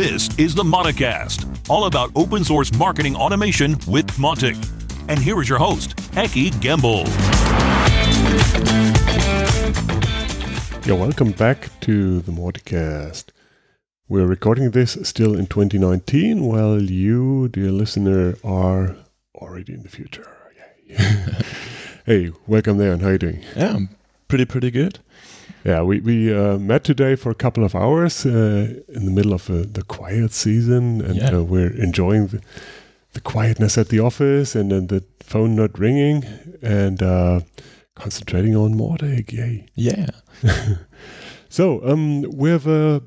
This is the Mauticast, all about open source marketing automation with Mautic. And here is your host, Ekki Gümbel. Yeah, welcome back to the Mauticast. We're recording this still in 2019, while you, dear listener, are already in the future. hey, welcome there, and how are you doing? Yeah, I'm pretty, pretty good. Yeah, we, we uh, met today for a couple of hours uh, in the middle of uh, the quiet season, and Yeah. uh, we're enjoying the, the quietness at the office and then the phone not ringing and uh, concentrating on Mautic. Yay. Yeah. So, um, we have a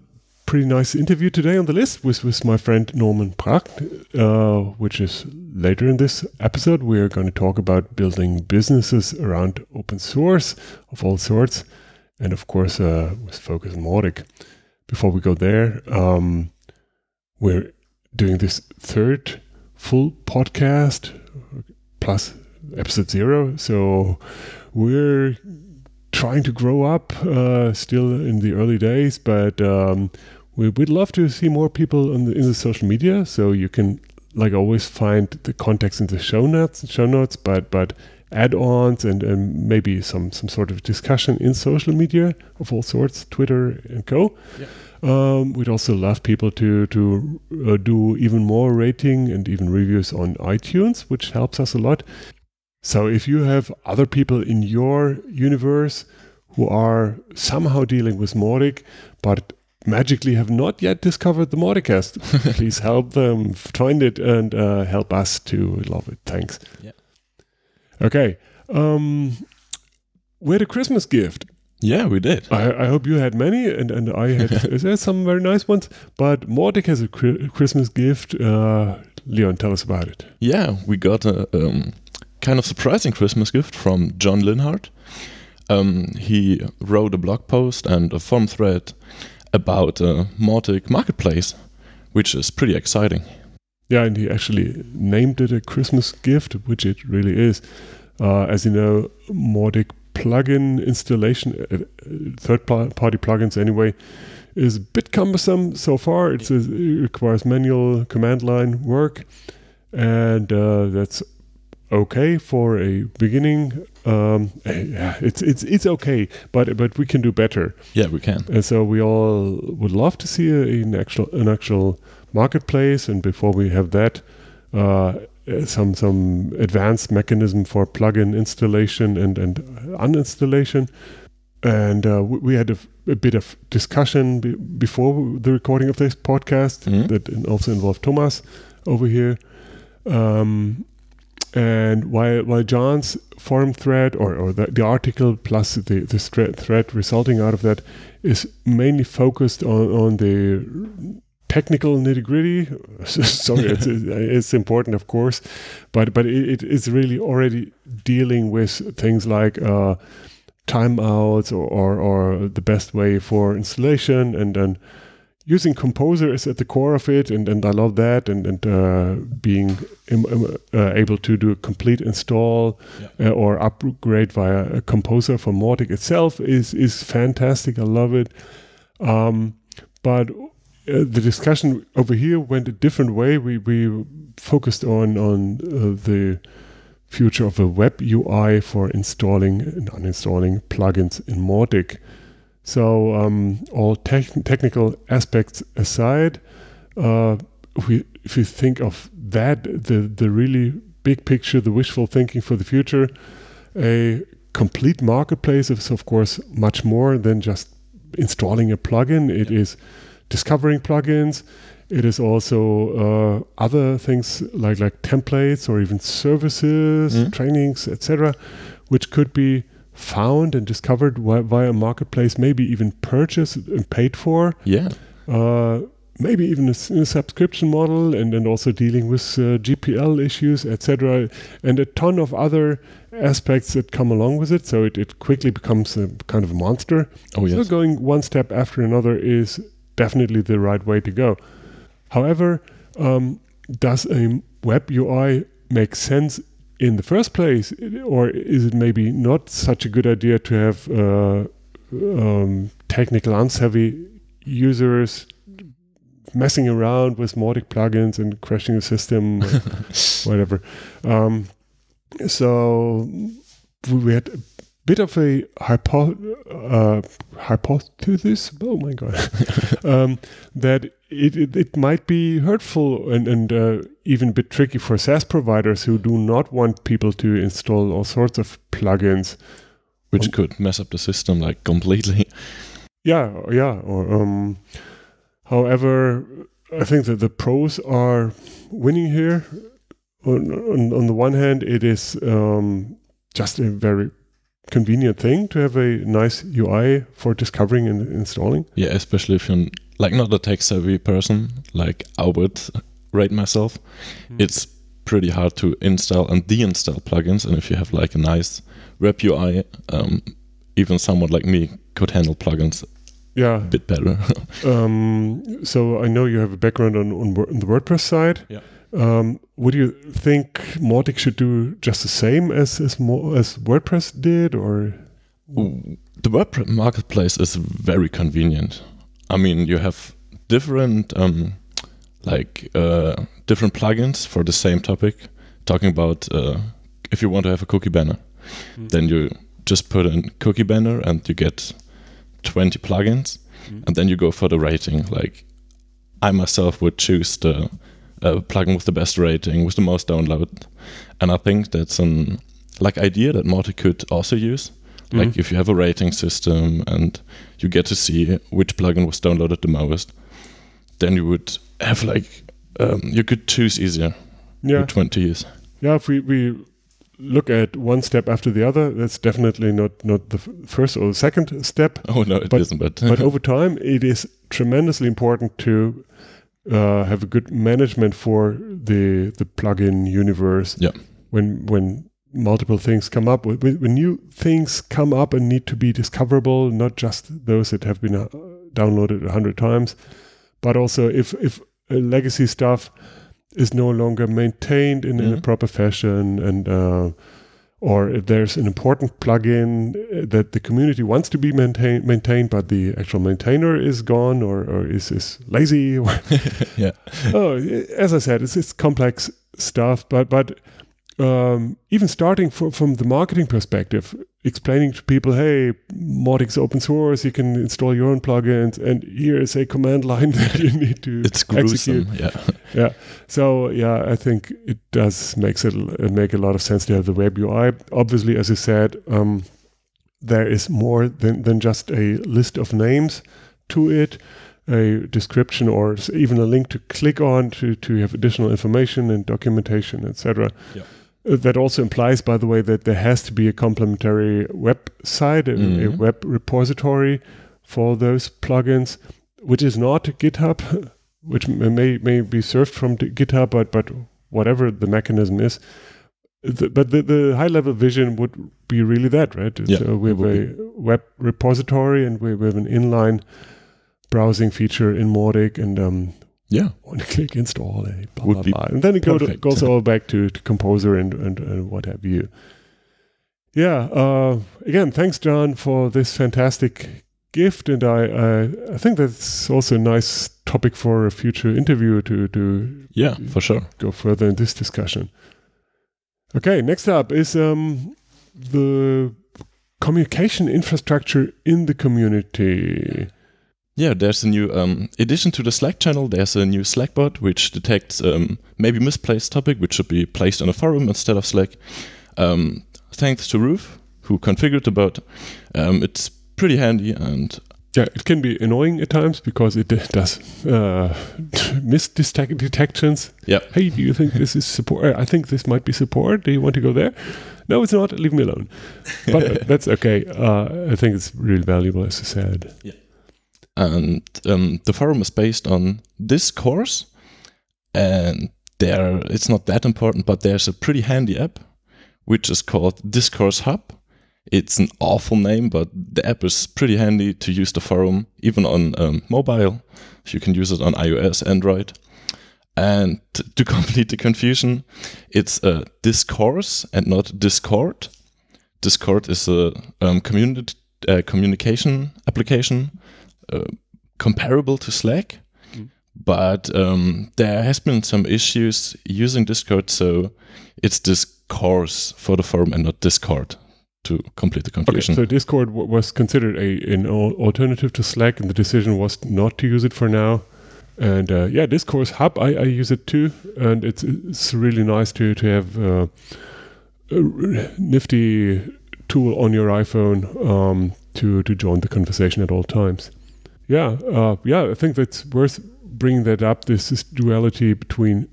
pretty nice interview today on the list with, with my friend Norman Pracht, uh, which is later in this episode. We're going to talk about building businesses around open source of all sorts, and of course, uh, with focus Mautic. Before we go there, um, we're doing this third full podcast plus episode zero. So we're trying to grow up, uh, still in the early days, but um, we, we'd love to see more people on the, in the social media. So you can, like always, find the context in the show notes, show notes, but but add-ons and, and maybe some some sort of discussion in social media of all sorts, Twitter and co. Um, we'd also love people to to uh, do even more rating and even reviews on iTunes, which helps us a lot. So if you have other people in your universe who are somehow dealing with Mautic, but magically have not yet discovered the Mauticast, please help them find it and uh, help us to love it. Thanks. Yeah. Okay. Um, we had a Christmas gift. Yeah, we did. I, I hope you had many, and, and I had some very nice ones. But Mautic has a Christmas gift. Uh, Leon, tell us about it. Yeah, we got a um, kind of surprising Christmas gift from John Linhart. Um, he wrote a blog post and a forum thread about a Mautic marketplace, which is pretty exciting. Yeah, and he actually named it a Christmas gift, which it really is. Uh, as you know, Mautic plugin installation, uh, uh, third party plugins anyway, is a bit cumbersome so far. It's a, it requires manual command line work, and uh, that's okay for a beginning. Um, yeah, it's it's it's okay, but but we can do better. Yeah, we can. And so we all would love to see a, an actual an actual marketplace. And before we have that, uh, some some advanced mechanism for plugin installation and and uninstallation. And uh, we, had a, bit of discussion be, before the recording of this podcast Mhm. that also involved Thomas over here. Um, and while while John's forum thread or, or the, the article plus the, the thread, thread resulting out of that is mainly focused on, on the technical nitty gritty. Sorry, it's, it's important, of course, but but it, it is really already dealing with things like uh, timeouts or, or or the best way for installation and and using Composer is at the core of it, and, and I love that, and and uh, being im- im- uh, able to do a complete install uh, or upgrade via a Composer for Mautic itself is is fantastic. I love it. Um, but uh, the discussion over here went a different way. We we focused on on uh, the future of a web UI for installing and uninstalling plugins in Mautic. So um, all tech technical aspects aside, uh, if we if you think of that, the the really big picture, the wishful thinking for the future, a complete marketplace is of course much more than just installing a plugin. It is discovering plugins. It is also uh, other things like like templates or even services, Mm. trainings, etc., which could be found and discovered via a marketplace, maybe even purchased and paid for, Yeah. uh, maybe even a subscription model, and then also dealing with uh, GPL issues, etc., and a ton of other aspects that come along with it. So it, it quickly becomes a kind of a monster. Oh So yes. going one step after another is definitely the right way to go. However, um, does a web UI make sense in the first place, or is it maybe not such a good idea to have uh, um, technical unsavvy users messing around with Mautic plugins and crashing the system, whatever. Um, so we had bit of a hypo, uh, hypothesis. Oh my god, um, that it, it, it might be hurtful and and uh, even a bit tricky for SaaS providers who do not want people to install all sorts of plugins. which could mess up the system like completely. Yeah, yeah. Or, um, however, I think that the pros are winning here. On, on, on the one hand, it is um, just a very convenient thing to have a nice UI for discovering and installing. Yeah, especially if you're like not a tech savvy person, like I would rate myself. It's pretty hard to install and deinstall plugins, and if you have like a nice web UI, um, even someone like me could handle plugins Yeah. a bit better. Um, so I know you have a background on, on, on the WordPress side. Yeah. Um, would you think Mautic should do just the same as as, Mo- as WordPress did, or the web marketplace is very convenient. I mean, you have different um, like uh, different plugins for the same topic. Talking about uh, if you want to have a cookie banner, then you just put in cookie banner and you get 20 plugins, and then you go for the rating. Like I myself would choose the uh, plugin with the best rating, with the most download, and I think that's an like idea that Mautic could also use. Like if you have a rating system and you get to see which plugin was downloaded the most, then you would have like um, you could choose easier yeah, which one to use. yeah. If we, we look at one step after the other, that's definitely not not the f- first or the second step. Oh no, it But- not But, but over time, it is tremendously important to uh, have a good management for the the plugin universe. Yeah. When when multiple things come up, when, when new things come up and need to be discoverable, not just those that have been uh, downloaded a hundred times, but also if if uh, legacy stuff is no longer maintained in, in a Mhm. proper fashion and uh, or if there's an important plugin that the community wants to be maintain, maintained, but the actual maintainer is gone or, or is, is lazy. Yeah, oh, as I said, it's, it's complex stuff, but but um, even starting for, from the marketing perspective, explaining to people, hey, Mautic's open source, you can install your own plugins, and here is a command line that you need to it's execute. Yeah, Yeah. So yeah, I think it does makes it uh, make a lot of sense to have the web UI. Obviously, as you said, um, there is more than than just a list of names to it, a description or even a link to click on to to have additional information and documentation, etc. Yeah. Uh, That also implies, by the way, that there has to be a complementary website, a, a Mhm. web repository for those plugins, which is not GitHub, which may may be served from GitHub, but but whatever the mechanism is. The, but the, the high level vision would be really that, right? Yeah, so we have a would web repository and we, we have an inline browsing feature in Mautic and um, yeah, one click install it, blah, Would blah, blah. and then it go to, goes all back to, to Composer and, and, and what have you. Yeah. Uh, again, thanks, John, for this fantastic gift, and I, I I think that's also a nice topic for a future interview to to yeah, for sure. go further in this discussion. Okay, next up is um, the communication infrastructure in the community. Yeah, there's a new um, addition to the Slack channel. There's a new Slack bot which detects um, maybe misplaced topic which should be placed on a forum instead of Slack. Um, thanks to Ruth, who configured the bot. Um, it's pretty handy and Yeah, it can be annoying at times because it does uh, miss detec- detections. yeah, Hey, do you think this is support? uh, I think this might be support. Do you want to go there? No, it's not. Leave me alone. But that's okay. Uh, I think it's really valuable, as you said. And um, the forum is based on Discourse. And there it's not that important but there's a pretty handy app which is called discourse hub. It's an awful name but the app is pretty handy to use the forum even on um, mobile. You can use it on ios android. And to complete the confusion it's a discourse and not discord. Discord is a um, uh, communication application uh, comparable to Slack, Mm. but um, there has been some issues using Discord, so it's Discourse for the forum and not Discord to complete the conversation Okay, so Discord w- was considered a an alternative to Slack, and the decision was not to use it for now. And uh, yeah, Discourse Hub, I, I use it too, and it's it's really nice to to have uh, a nifty tool on your iPhone um, to to join the conversation at all times. Yeah, uh, yeah, I think that's worth bringing that up. This, this duality between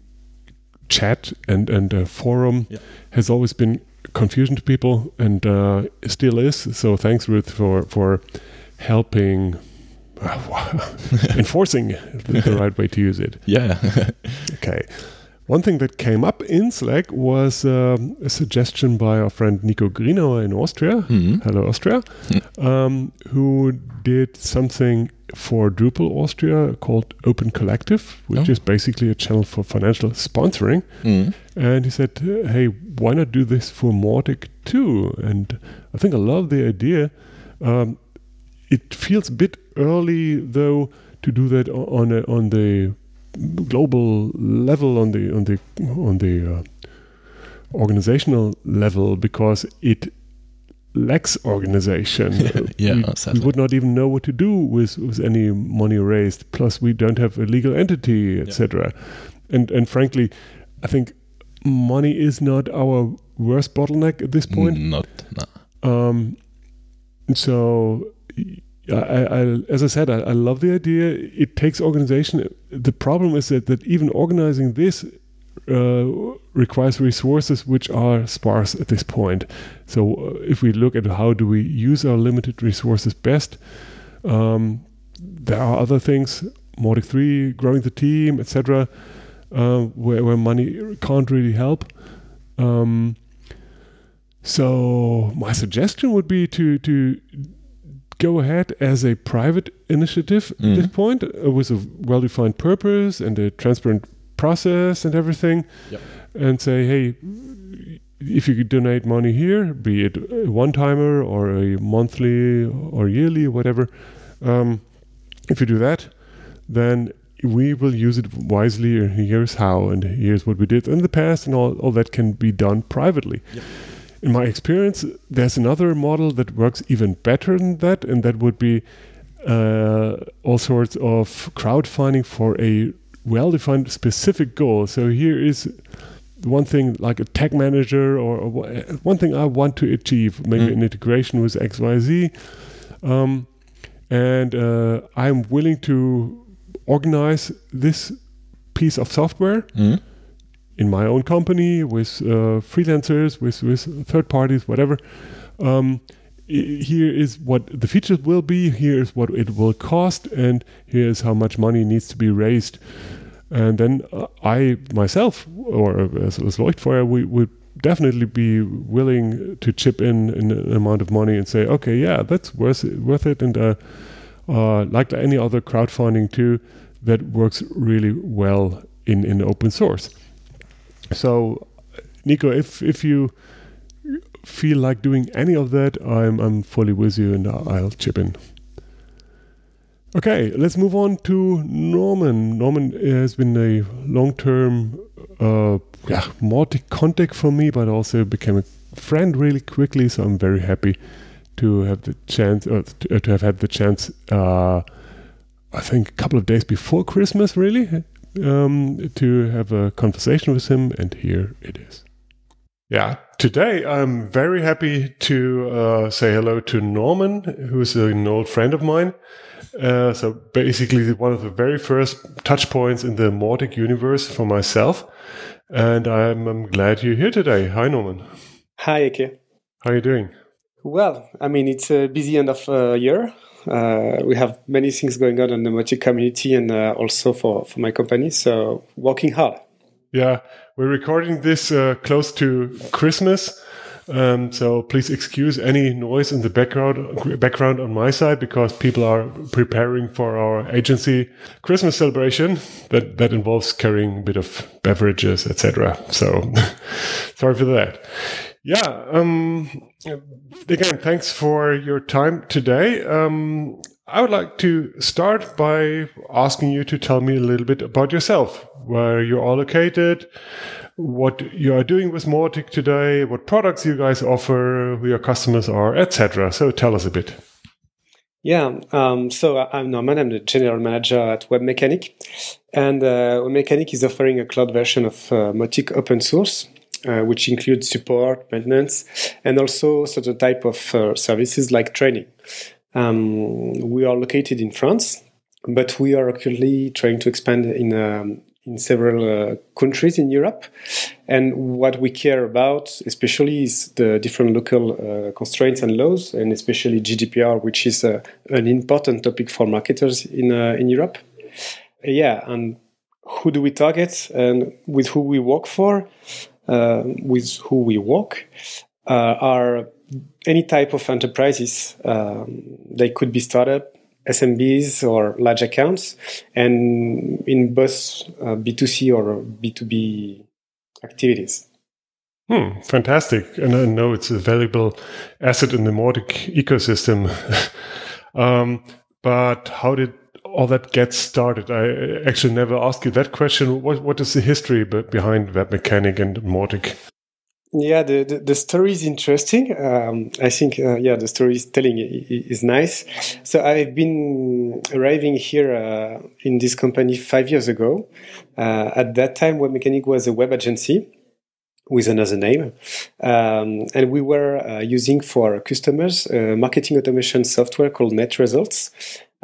chat and and uh, forum Yeah. has always been confusion to people and uh, still is. So thanks, Ruth, for for helping. uh, enforcing the, right way to use it. yeah, Okay. One thing that came up in Slack was um, a suggestion by our friend Nico Grienauer in Austria. Mhm. Hello, Austria. Um, who did something for Drupal Austria called Open Collective, which Oh. is basically a channel for financial sponsoring. Mhm. And he said, hey, why not do this for Mautic too? And I think I love the idea. Um, it feels a bit early, though, to do that on a, on the global level, on the on the on the uh, organizational level, because it lacks organization. Yeah, we, we would not even know what to do with, with any money raised. Plus, we don't have a legal entity, etc. And and frankly, I think money is not our worst bottleneck at this point. not. Nah. Um, so, I, I, I- as I said, I, I love the idea. It takes organization. The problem is that, that even organizing this uh, requires resources which are sparse at this point. So, uh, if we look at how do we use our limited resources best, um, there are other things, Mautic 3, growing the team, etc., uh, where, where money can't really help. Um, so my suggestion would be to to go ahead as a private initiative at this Mhm. point uh, with a well-defined purpose and a transparent process and everything, Yep. and say, hey, if you could donate money here, be it a one-timer or a monthly or yearly, whatever, um, if you do that, then we will use it wisely. And here's how, and here's what we did in the past, and all, all that can be done privately. In my experience, there's another model that works even better than that, and that would be uh, all sorts of crowdfunding for a well defined specific goal. So here is one thing like a tag manager or, or one thing I want to achieve, maybe Mm. an integration with XYZ. Um, and uh, I'm willing to organize this piece of software Mhm. in my own company with uh, freelancers, with with third parties, whatever. Um, here is what the features will be. Here is what it will cost, and here is how much money needs to be raised. And then uh, I myself, or as, as Leuchtfeuer, we would definitely be willing to chip in an amount of money and say, okay, yeah, that's worth it, worth it. And uh, uh, like any other crowdfunding too, that works really well in, in open source. So, Nico, if if you feel like doing any of that, I'm I'm fully with you, and I'll chip in. Okay, let's move on to Norman. Norman has been a long-term, uh, yeah, Mautic contact for me, but also became a friend really quickly. So I'm very happy to have the chance, uh, to, uh, to have had the chance. Uh, I think a couple of days before Christmas, really, um, to have a conversation with him, and here it is. Yeah, today I'm very happy to uh, say hello to Norman, who's an old friend of mine. Uh, so basically, one of the very first touch points in the Mautic universe for myself, and I'm, I'm glad you're here today. Hi, Norman. Hi, Eke. How are you doing? Well, I mean, it's a busy end of uh, year. Uh, we have many things going on in the Mautic community and uh, also for, for my company. So, working hard. Yeah, we're recording this uh, close to Christmas. Um, so please excuse any noise in the background background on my side because people are preparing for our agency Christmas celebration that that involves carrying a bit of beverages, etc. So sorry for that. Yeah. Um, again, thanks for your time today. Um, I would like to start by asking you to tell me a little bit about yourself, where you are located, what you are doing with Mautic today, what products you guys offer, who your customers are, etc. So tell us a bit. Yeah, um, so I'm Norman. I'm the general manager at Webmecanik, and uh, Webmecanik is offering a cloud version of uh, Mautic open source, uh, which includes support, maintenance, and also certain type of uh, services like training. Um, we are located in France, but we are currently trying to expand in um, in several uh, countries in Europe. And what we care about, especially, is the different local uh, constraints and laws, and especially GDPR, which is uh, an important topic for marketers in uh, in Europe. Yeah, and who do we target, and with who we work for, uh, with who we work, uh, are any type of enterprises. Um, they could be startup, SMBs, or large accounts, and in both uh, B2C or B2B activities. Hmm, fantastic. And I know it's a valuable asset in the Mautic ecosystem. um, but how did all that get started? I actually never asked you that question. What, what is the history behind Webmecanik and Mautic? Yeah, the, the, the, story is interesting. Um, I think, uh, yeah, the story is telling is nice. So I've been arriving here uh, in this company five years ago. Uh, at that time, Webmecanik was a web agency with another name. Um, and we were uh, using for our customers marketing automation software called NetResults,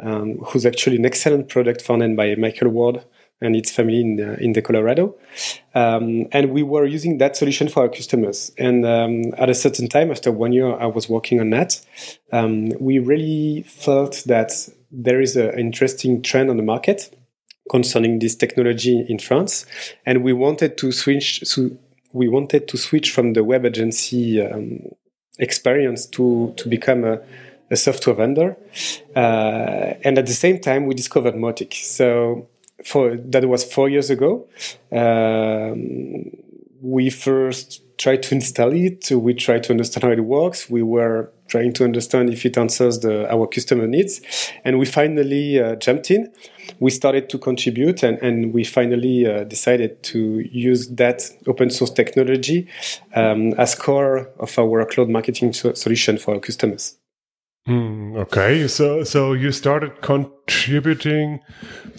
um, who's actually an excellent product founded by Michael Ward and its family in the, in the Colorado. Um, and we were using that solution for our customers. And um, at a certain time, after one year, I was working on that. Um, we really felt that there is an interesting trend on the market concerning this technology in France, and we wanted to switch. So we wanted to switch from the web agency um, experience to to become a a software vendor. Uh, and at the same time, we discovered Mautic. So for that was four years ago. Um, we first tried to install it. We tried to understand how it works. We were trying to understand if it answers the, our customer needs, and we finally uh, jumped in. We started to contribute, and, and we finally uh, decided to use that open source technology um, as core of our cloud marketing so- solution for our customers. Mm, okay, so so you started contributing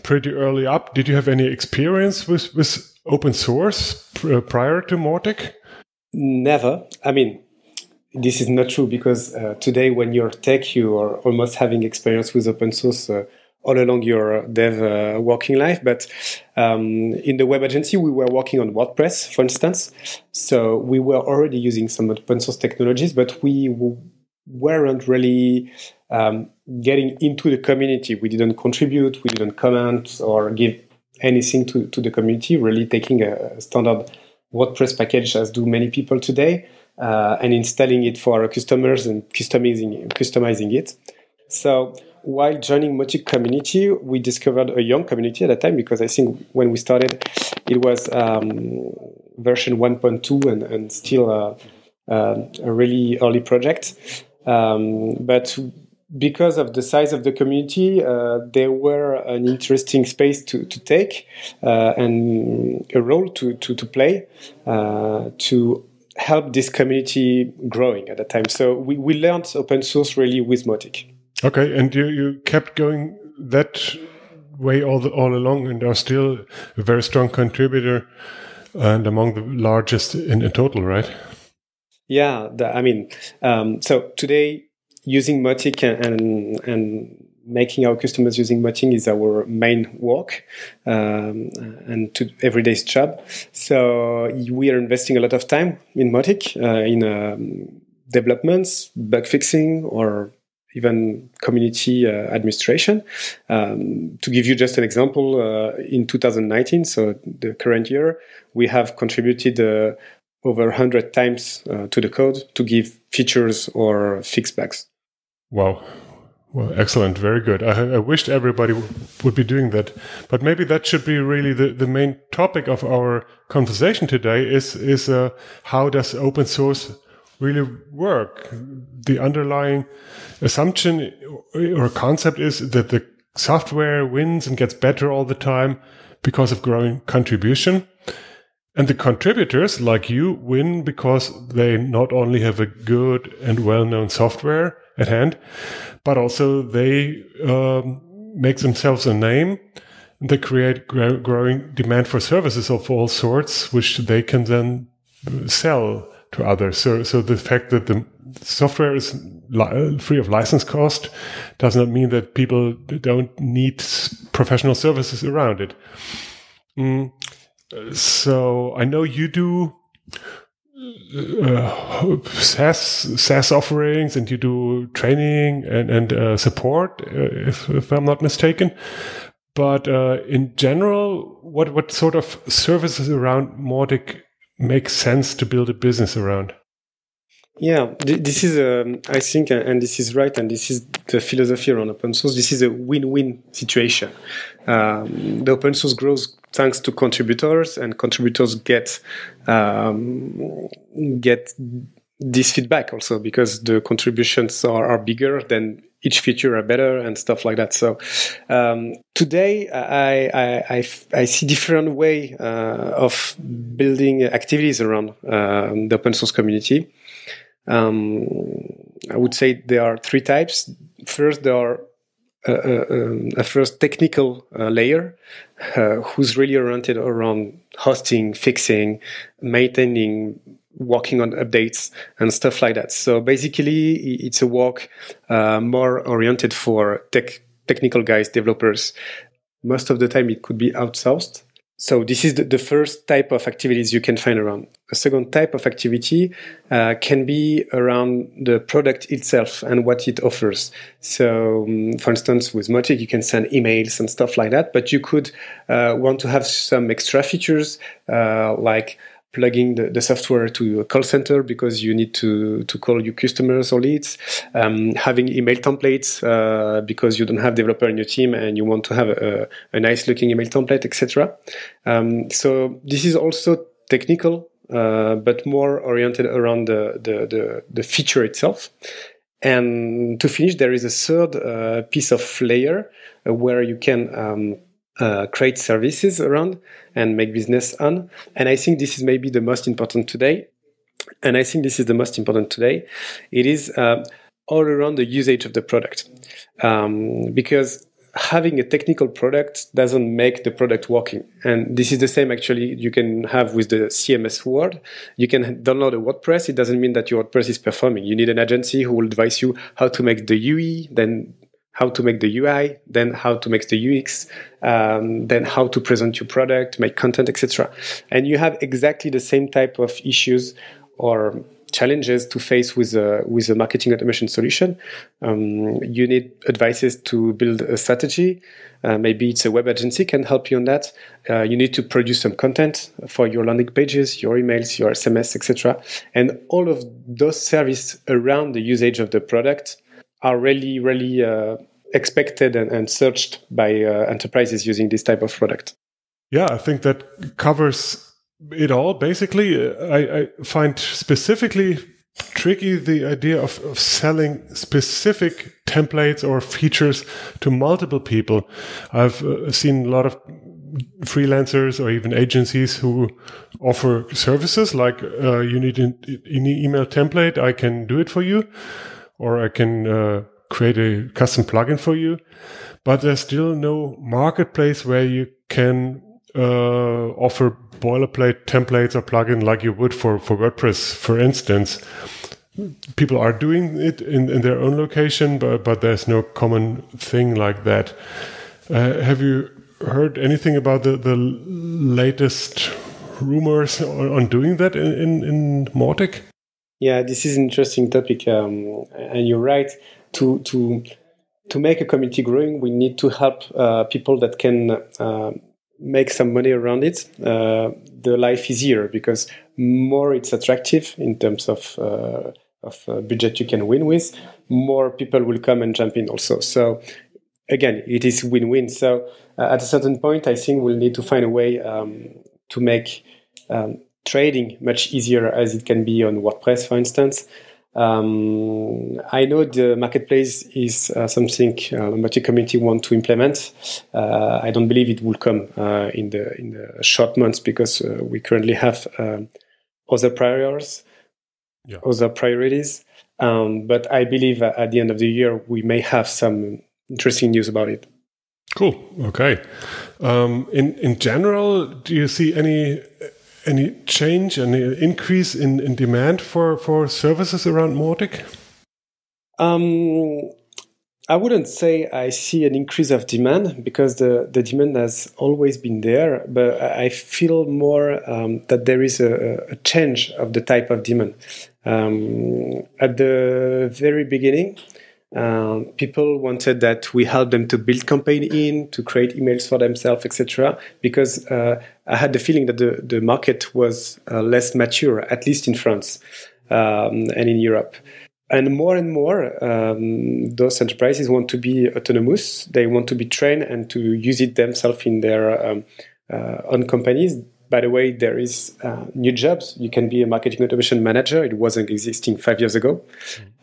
pretty early up. Did you have any experience with with open source pr prior to Mautic? Never. I mean, this is not true because uh, today, when you're tech, you are almost having experience with open source. Uh, all along your dev uh, working life. But um, in the web agency, we were working on WordPress, for instance. So we were already using some open source technologies, but we weren't really um, getting into the community. We didn't contribute, we didn't comment or give anything to, to the community, really taking a standard WordPress package as do many people today uh, and installing it for our customers and customizing, customizing it. So while joining Mautic community, we discovered a young community at that time because I think when we started, it was um, version 1.2 and, and still a really early project. Um, but because of the size of the community, uh, there were an interesting space to, to take uh, and a role to, to, to play uh, to help this community growing at that time. So we, we learned open source really with Mautic. Okay, and you, you kept going that way all the, all along and are still a very strong contributor and among the largest in, in total, right? Yeah, the, I mean, um, so today using Mautic and, and, making our customers using Mautic is our main work um, and to everyday's job. So we are investing a lot of time in Mautic uh, in um, developments, bug fixing, or even community uh, administration. Um, to give you just an example, uh, in 2019, so the current year, we have contributed uh, over 100 times uh, to the code to give features or fix bugs. Wow. Well, excellent. Very good. I, I wished everybody would be doing that. But maybe that should be really the, the main topic of our conversation today is, is uh, how does open source really work. The underlying assumption or concept is that the software wins and gets better all the time because of growing contribution. And the contributors, like you, win because they not only have a good and well known software at hand, but also they um, make themselves a name. They create gr- growing demand for services of all sorts, which they can then sell to others. So, so the fact that the software is free of license cost does not mean that people don't need professional services around it. Mm. So I know you do uh, SaaS SaaS offerings and you do training and and uh, support, uh, if if I'm not mistaken. But uh, in general, what what sort of services around Mautic make sense to build a business around? Yeah, this is, um, I think, and this is right, and this is the philosophy around open source. This is a win-win situation. Um, the open source grows thanks to contributors, and contributors get um, get this feedback also because the contributions are, are bigger than each feature are better and stuff like that. So um, today I, I, I, I, see different way uh, of building activities around uh, the open source community. Um, I would say there are three types. First, there are a, a, a first technical uh, layer uh, who's really oriented around hosting, fixing, maintaining, working on updates and stuff like that. So basically, it's a work uh, more oriented for tech technical guys, developers. Most of the time, it could be outsourced. So this is the, the, first type of activities you can find around. A second type of activity uh, can be around the product itself and what it offers. So, um, for instance, with Mautic, you can send emails and stuff like that, but you could uh, want to have some extra features uh, like plugging the, the, software to a call center because you need to, to call your customers or leads, um, having email templates uh, because you don't have developer in your team and you want to have a, a nice looking email template, etc. Um, so this is also technical, uh, but more oriented around the, the, the, the, feature itself. And to finish, there is a third uh, piece of layer uh, where you can um, uh, create services around and make business on. And I think this is maybe the most important today. And I think this is the most important today. It is uh, all around the usage of the product. Um, because having a technical product doesn't make the product working. And this is the same actually you can have with the CMS world. You can download a WordPress. It doesn't mean that your WordPress is performing. You need an agency who will advise you how to make the UE, then how to make the UI, then how to make the UX, um, then how to present your product, make content, etc. And you have exactly the same type of issues or challenges to face with a with a marketing automation solution. Um, you need advices to build a strategy. Uh, maybe it's a web agency can help you on that. Uh, you need to produce some content for your landing pages, your emails, your SMS, etc. And all of those services around the usage of the product are really, really uh, expected and, and, searched by uh, enterprises using this type of product. Yeah, I think that covers it all. Basically, I, I find specifically tricky the idea of, of, selling specific templates or features to multiple people. I've uh, seen a lot of freelancers or even agencies who offer services like uh, you need an, an email template, I can do it for you or I can uh, create a custom plugin for you. But there's still no marketplace where you can uh, offer boilerplate templates or plugin like you would for, for WordPress, for instance. People are doing it in, in their own location, but, but there's no common thing like that. Uh, have you heard anything about the, the latest rumors on, doing that in, in, in Mautic? Yeah, this is an interesting topic, um, and you're right. To to to make a community growing, we need to help uh, people that can uh, make some money around it. Uh, the life easier because more it's attractive in terms of uh, of uh, budget you can win with, more people will come and jump in also. So again, it is win-win. So uh, at a certain point, I think we'll need to find a way um, to make um, trading much easier as it can be on WordPress, for instance. Um, I know the marketplace is uh, something uh, the Mautic community want to implement. Uh, I don't believe it will come uh, in the in the short months because uh, we currently have um, other priorities, yeah. other priorities. Um, but I believe at the end of the year we may have some interesting news about it. Cool. Okay. Um, in in general, do you see any any change, any increase in, in demand for, for services around Mautic? Um, I wouldn't say I see an increase of demand because the, the demand has always been there, but I feel more um, that there is a, a, change of the type of demand. Um, at the very beginning, um, people wanted that we help them to build campaign in, to create emails for themselves, etc. Because uh, I had the feeling that the, the market was uh, less mature, at least in France um, and in Europe. And more and more, um, those enterprises want to be autonomous. They want to be trained and to use it themselves in their um, uh, own companies by the way, there is uh, new jobs. You can be a marketing automation manager. It wasn't existing five years ago.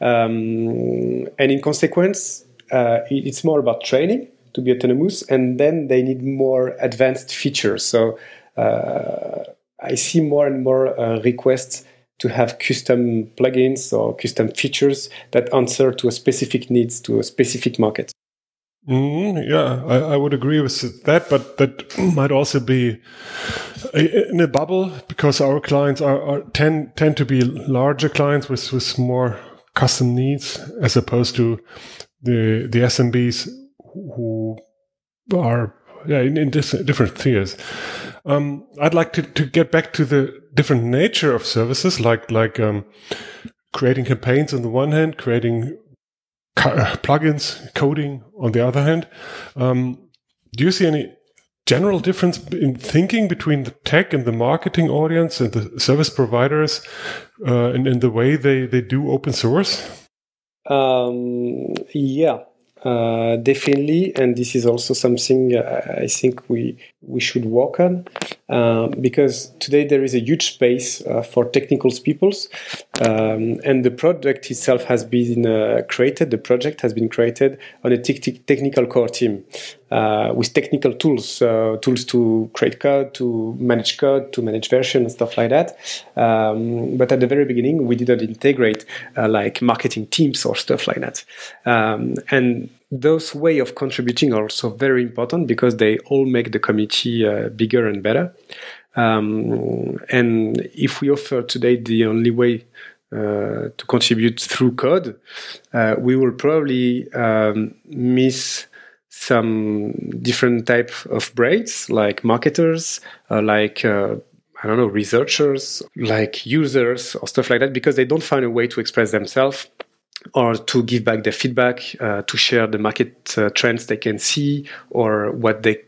Um, and in consequence, uh, it's more about training to be autonomous, and then they need more advanced features. So uh, I see more and more uh, requests to have custom plugins or custom features that answer to a specific needs to a specific market. Mm, yeah, I, I, would agree with that, but that might also be in a bubble because our clients are, are tend tend to be larger clients with with more custom needs as opposed to the the SMBs who are yeah in, in different tiers. Um, I'd like to, to get back to the different nature of services, like like um, creating campaigns on the one hand, creating plugins, coding on the other hand. Um, do you see any general difference in thinking between the tech and the marketing audience and the service providers uh, and the way they, they do open source? Um, yeah, uh, definitely, and this is also something uh, I think we we should work on uh, because today there is a huge space uh, for technical peoples, um, and the project itself has been uh, created. The project has been created on a te- technical core team uh, with technical tools, tools to create code, to manage code, to manage version and stuff like that. Um, but at the very beginning, we didn't integrate like marketing teams or stuff like that, um, and those way of contributing are also very important because they all make the community uh, bigger and better. Um, and if we offer today the only way uh, to contribute through code, uh, we will probably um, miss some different type of brains, like marketers, uh, like uh, I don't know, researchers, like users or stuff like that, because they don't find a way to express themselves or to give back their feedback, uh, to share the market uh, trends they can see or what they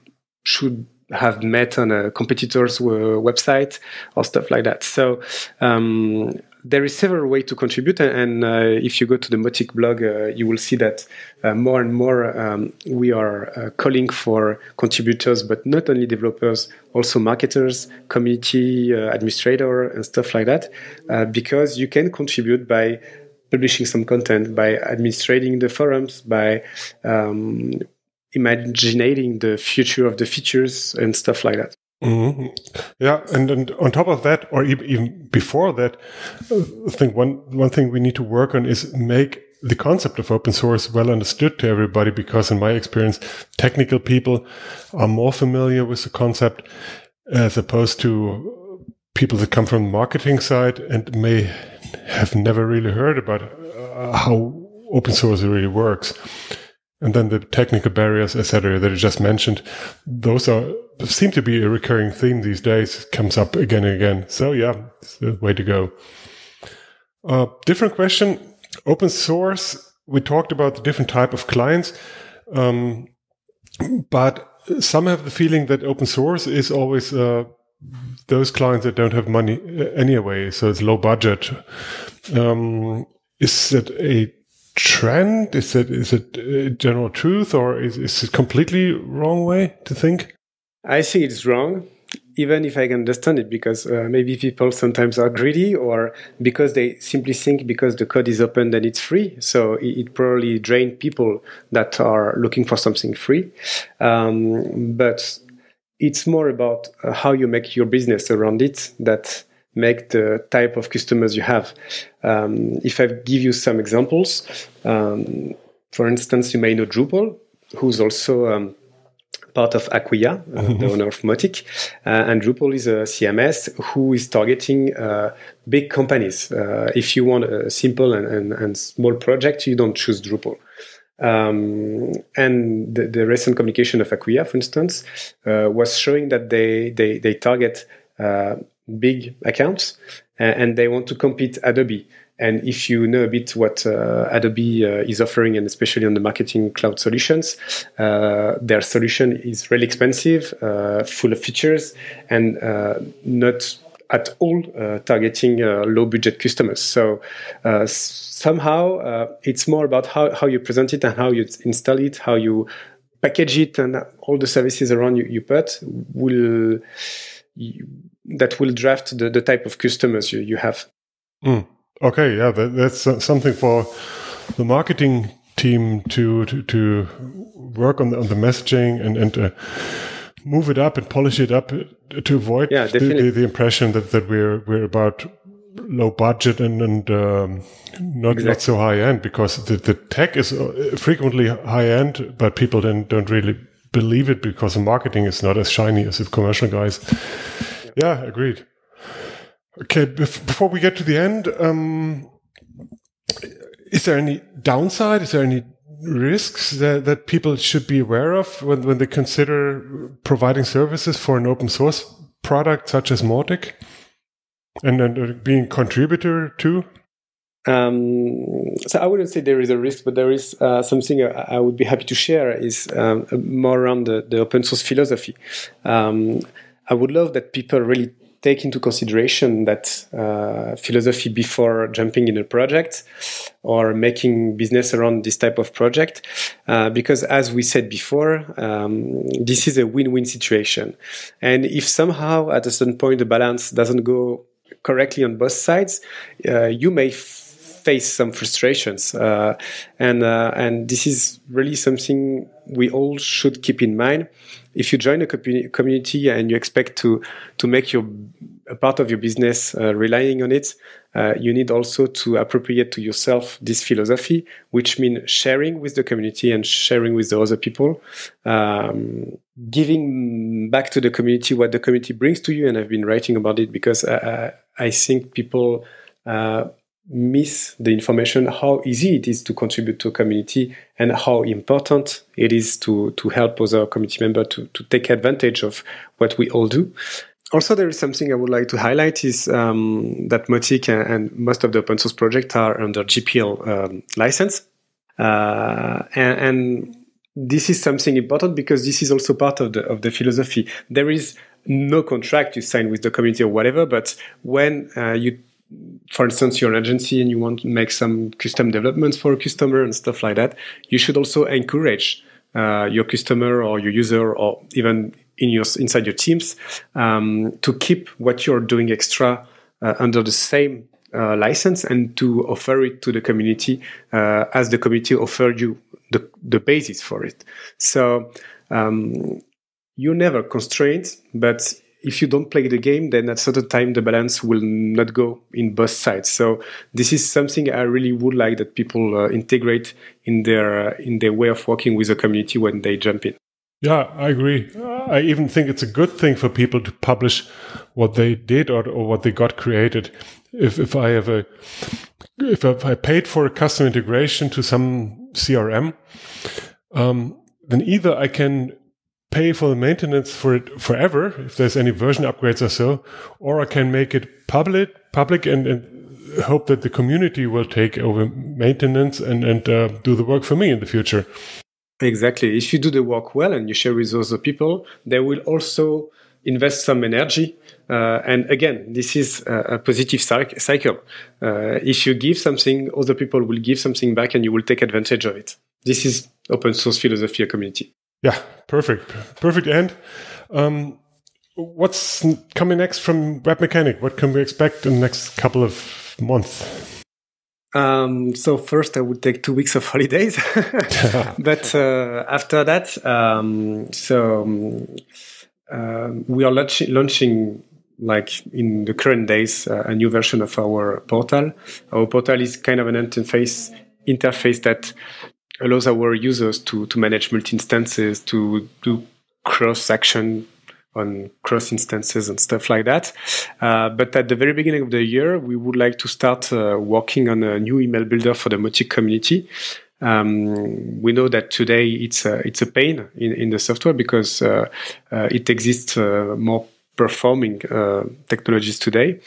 should have met on a competitor's uh, website or stuff like that. So um, there is several ways to contribute, and uh, if you go to the Mautic blog, uh, you will see that uh, more and more um, we are calling for contributors, but not only developers, also marketers, community administrator, and stuff like that, because you can contribute by publishing some content, by administrating the forums, by um, imagining the future of the features and stuff like that. Mm-hmm. Yeah, and, and on top of that, or even before that, I think one one thing we need to work on is make the concept of open source well understood to everybody. Because in my experience, technical people are more familiar with the concept as opposed to people that come from the marketing side and may have never really heard about uh, how open source really works. And then the technical barriers, etc., that I just mentioned, those are seem to be a recurring theme these days. Comes up again and again. So yeah, it's the way to go. Uh, different question. Open source. We talked about the different type of clients, um, but some have the feeling that open source is always uh, those clients that don't have money uh, anyway, so it's low budget. Um, is that a trend? Is it is it a general truth, or is, is it completely wrong way to think? I think it's wrong. even if I can understand it, because uh, maybe people sometimes are greedy, or because they simply think because the code is open then it's free. So it, it probably drain people that are looking for something free. Um, but it's more about uh, how you make your business around it that make the type of customers you have. Um, if I give you some examples, um, for instance, you may know Drupal, who's also um, part of Acquia, uh, the mm-hmm. owner of Mautic. Uh, and Drupal is a CMS who is targeting uh, big companies. Uh, if you want a simple and, and, and, small project, you don't choose Drupal. Um, and the, the, recent communication of Acquia, for instance, uh, was showing that they, they, they target uh, big accounts and, and they want to compete Adobe. And if you know a bit what uh, Adobe uh, is offering, and especially on the marketing cloud solutions, uh, their solution is really expensive, uh, full of features, and not at all uh, targeting low budget customers. So somehow it's more about how, how you present it and how you install it, how you package it, and all the services around you, you put will. You, that will draft the, the type of customers you, you have. Mm. Okay, yeah, that, that's something for the marketing team to to, to work on the, on the messaging and and uh, move it up and polish it up to avoid yeah, the, the, the, impression that, that we're we're about low budget and and um, not exactly. not so high end because the, the tech is uh, frequently high end, but people then don't really believe it because the marketing is not as shiny as the commercial guys. Yeah, agreed. Okay, before we get to the end, um, is there any downside? Is there any risks that, that people should be aware of when, when they consider providing services for an open source product such as Mautic and then being contributor to? Um, so I wouldn't say there is a risk, but there is uh, something I would be happy to share is um, more around the, the, open source philosophy. Um, I would love that people really take into consideration that uh, philosophy before jumping in a project or making business around this type of project. Uh, because as we said before, um, this is a win-win situation. And if somehow at a certain point the balance doesn't go correctly on both sides, uh, you may face some frustrations. Uh, and, uh, and this is really something we all should keep in mind if you join a community and you expect to to make your a part of your business uh, relying on it, uh, you need also to appropriate to yourself this philosophy, which means sharing with the community and sharing with the other people, um, giving back to the community what the community brings to you. And I've been writing about it because uh, I think people uh, miss the information how easy it is to contribute to a community and how important it is to to help other community members to, to take advantage of what we all do. Also there is something i would like to highlight is um, that Mautic and, most of the open source projects are under gpl um, license. Uh, and, and this is something important because this is also part of the of the philosophy. There is no contract you sign with the community or whatever but when uh, you for instance, you're an agency and you want to make some custom developments for a customer and stuff like that, you should also encourage uh, your customer or your user or even in your inside your teams um, to keep what you're doing extra uh, under the same uh, license and to offer it to the community uh, as the community offered you the, the basis for it. So um, you're never constrained, but if you don't play the game, then at certain time the balance will not go in both sides. So this is something I really would like that people uh, integrate in their uh, in their way of working with the community when they jump in. Yeah, I agree. I even think it's a good thing for people to publish what they did or, or what they got created. If if I have a if I paid for a custom integration to some CRM, um, then either I can pay for the maintenance for it forever if there's any version upgrades or so, or I can make it public, public and, and hope that the community will take over maintenance and and uh, do the work for me in the future. Exactly. If you do the work well and you share with other people, they will also invest some energy. Uh, and again, this is a, a positive cycle. Uh, if you give something, other people will give something back and you will take advantage of it. This is open source philosophy, community. Yeah, perfect. Perfect end. Um, what's coming next from Webmecanik? What can we expect in the next couple of months? Um, so first, I would take two weeks of holidays, but uh, after that, um, so um, uh, we are launch- launching like in the current days uh, a new version of our portal. Our portal is kind of an interface interface that allows our users to to manage multi instances, to do cross action on cross instances and stuff like that. Uh, but at the very beginning of the year, we would like to start uh, working on a new email builder for the Mautic community. Um, we know that today it's a, it's a pain in, in the software because uh, uh it exists uh, more performing uh, technologies today.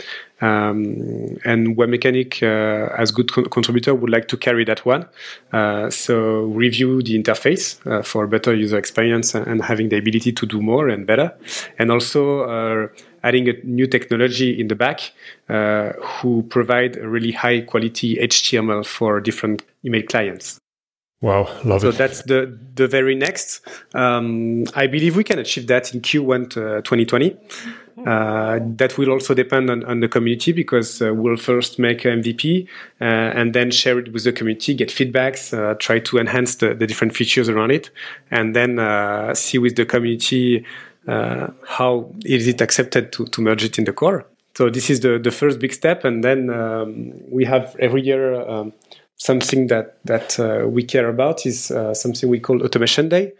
Um, and Webmecanik, uh, as good con- contributor, would like to carry that one. Uh, so review the interface uh, for better user experience and, and, having the ability to do more and better, and also uh, adding a new technology in the back uh, who provide a really high quality HTML for different email clients. Wow, love so it. So that's the the very next. Um, I believe we can achieve that in Q1 2020. Uh, that will also depend on, on the community because uh, we'll first make an MVP uh, and then share it with the community, get feedbacks, uh, try to enhance the, the, different features around it, and then uh, see with the community uh, how is it accepted to, to merge it in the core. So this is the, the first big step, and then um, we have every year. Um, something that that uh, we care about is uh, something we call Automation Day.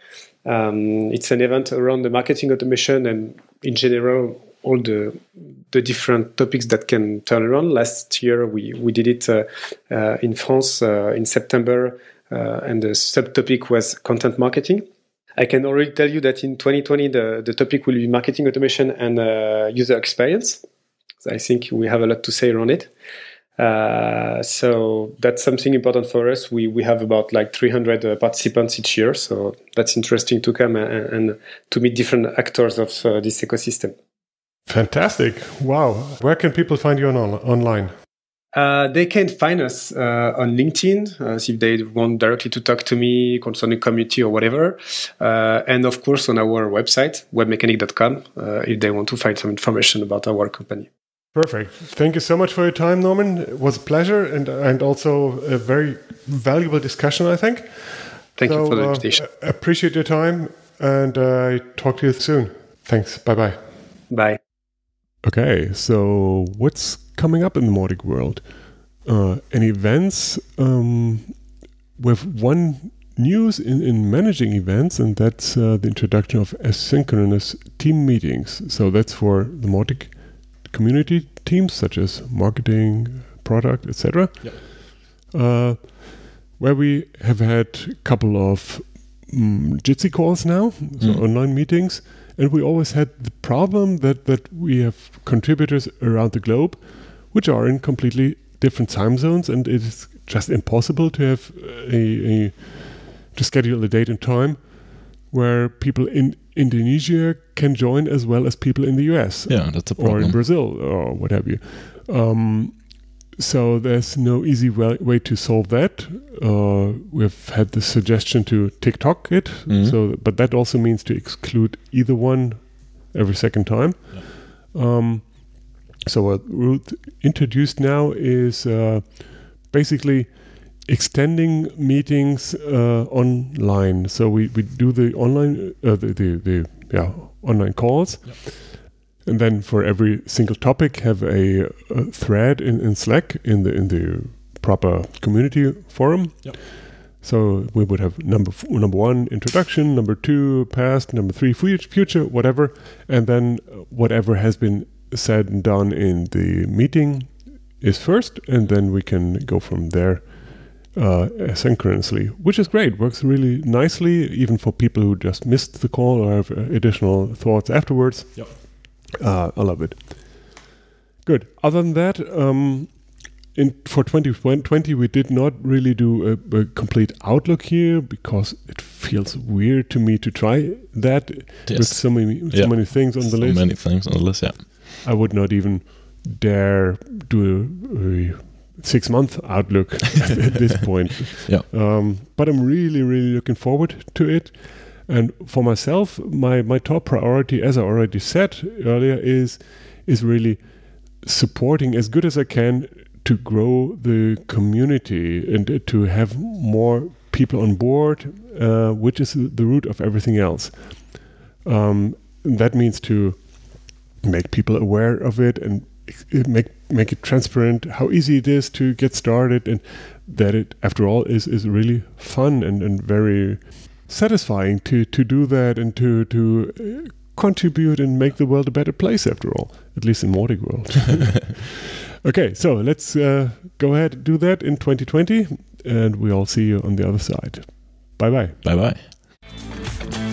Um, it's an event around the marketing automation and, in general, all the the different topics that can turn around. Last year, we we did it uh, uh in France uh, in September, uh, and the subtopic was content marketing. I can already tell you that in 2020, the, the topic will be marketing automation and user experience. So I think we have a lot to say around it. Uh, so that's something important for us. We we have about like 300 uh, participants each year, so that's interesting to come and, and to meet different actors of uh, this ecosystem. Fantastic! Wow, where can people find you on, online? Uh, they can find us uh, on LinkedIn uh, if they want directly to talk to me concerning community or whatever. and of course, on our website, webmecanik.com, if they want to find some information about our company. Perfect. Thank you so much for your time, Norman. It was a pleasure and and also a very valuable discussion, I think. Thank so, you for the uh, invitation. Uh, appreciate your time and uh, talk to you soon. Thanks. Bye bye. Bye. Okay, so what's coming up in the Mautic world? Uh, any events? Um, with one news in, in managing events, and that's uh, the introduction of asynchronous team meetings. So that's for the Mautic community teams such as marketing, product, etc. Yep. Uh, where we have had a couple of um, Jitsi calls now, so mm. online meetings, and we always had the problem that that we have contributors around the globe, which are in completely different time zones, and it is just impossible to have a, a to schedule a date and time where people in Indonesia can join as well as people in the US. Yeah, that's a problem. Or in Brazil or what have you. Um, so there's no easy way, to solve that. Uh, we've had the suggestion to TikTok it, mm-hmm. so but that also means to exclude either one every second time. Yeah. Um, so what Ruth introduced now is uh, basically extending meetings uh, online. So we, we do the online uh, the, the, the yeah online calls, yep. and then for every single topic have a, a, thread in, in Slack in the in the proper community forum. Yep. So we would have number f- number one introduction, number two past, number three future, whatever, and then whatever has been said and done in the meeting is first, and then we can go from there uh, asynchronously, which is great. Works really nicely, even for people who just missed the call or have uh, additional thoughts afterwards. Yep. Uh, I love it. Good. Other than that, um, in for 2020, we did not really do a, a, complete outlook here because it feels weird to me to try that yes. with so many so yeah. many things on the so list. So many things on the list. Yeah. I would not even dare do a, a six month outlook at, this point. Yeah. Um, but I'm really, really looking forward to it. And for myself, my, my top priority, as I already said earlier, is is really supporting as good as I can to grow the community and to have more people on board, uh, which is the root of everything else. Um, that means to make people aware of it and make make it transparent how easy it is to get started and that it after all is is really fun and, and very satisfying to to do that and to to uh, contribute and make the world a better place after all at least in Mautic world. Okay so let's uh, go ahead and do that in 2020 and we all see you on the other side. Bye bye bye bye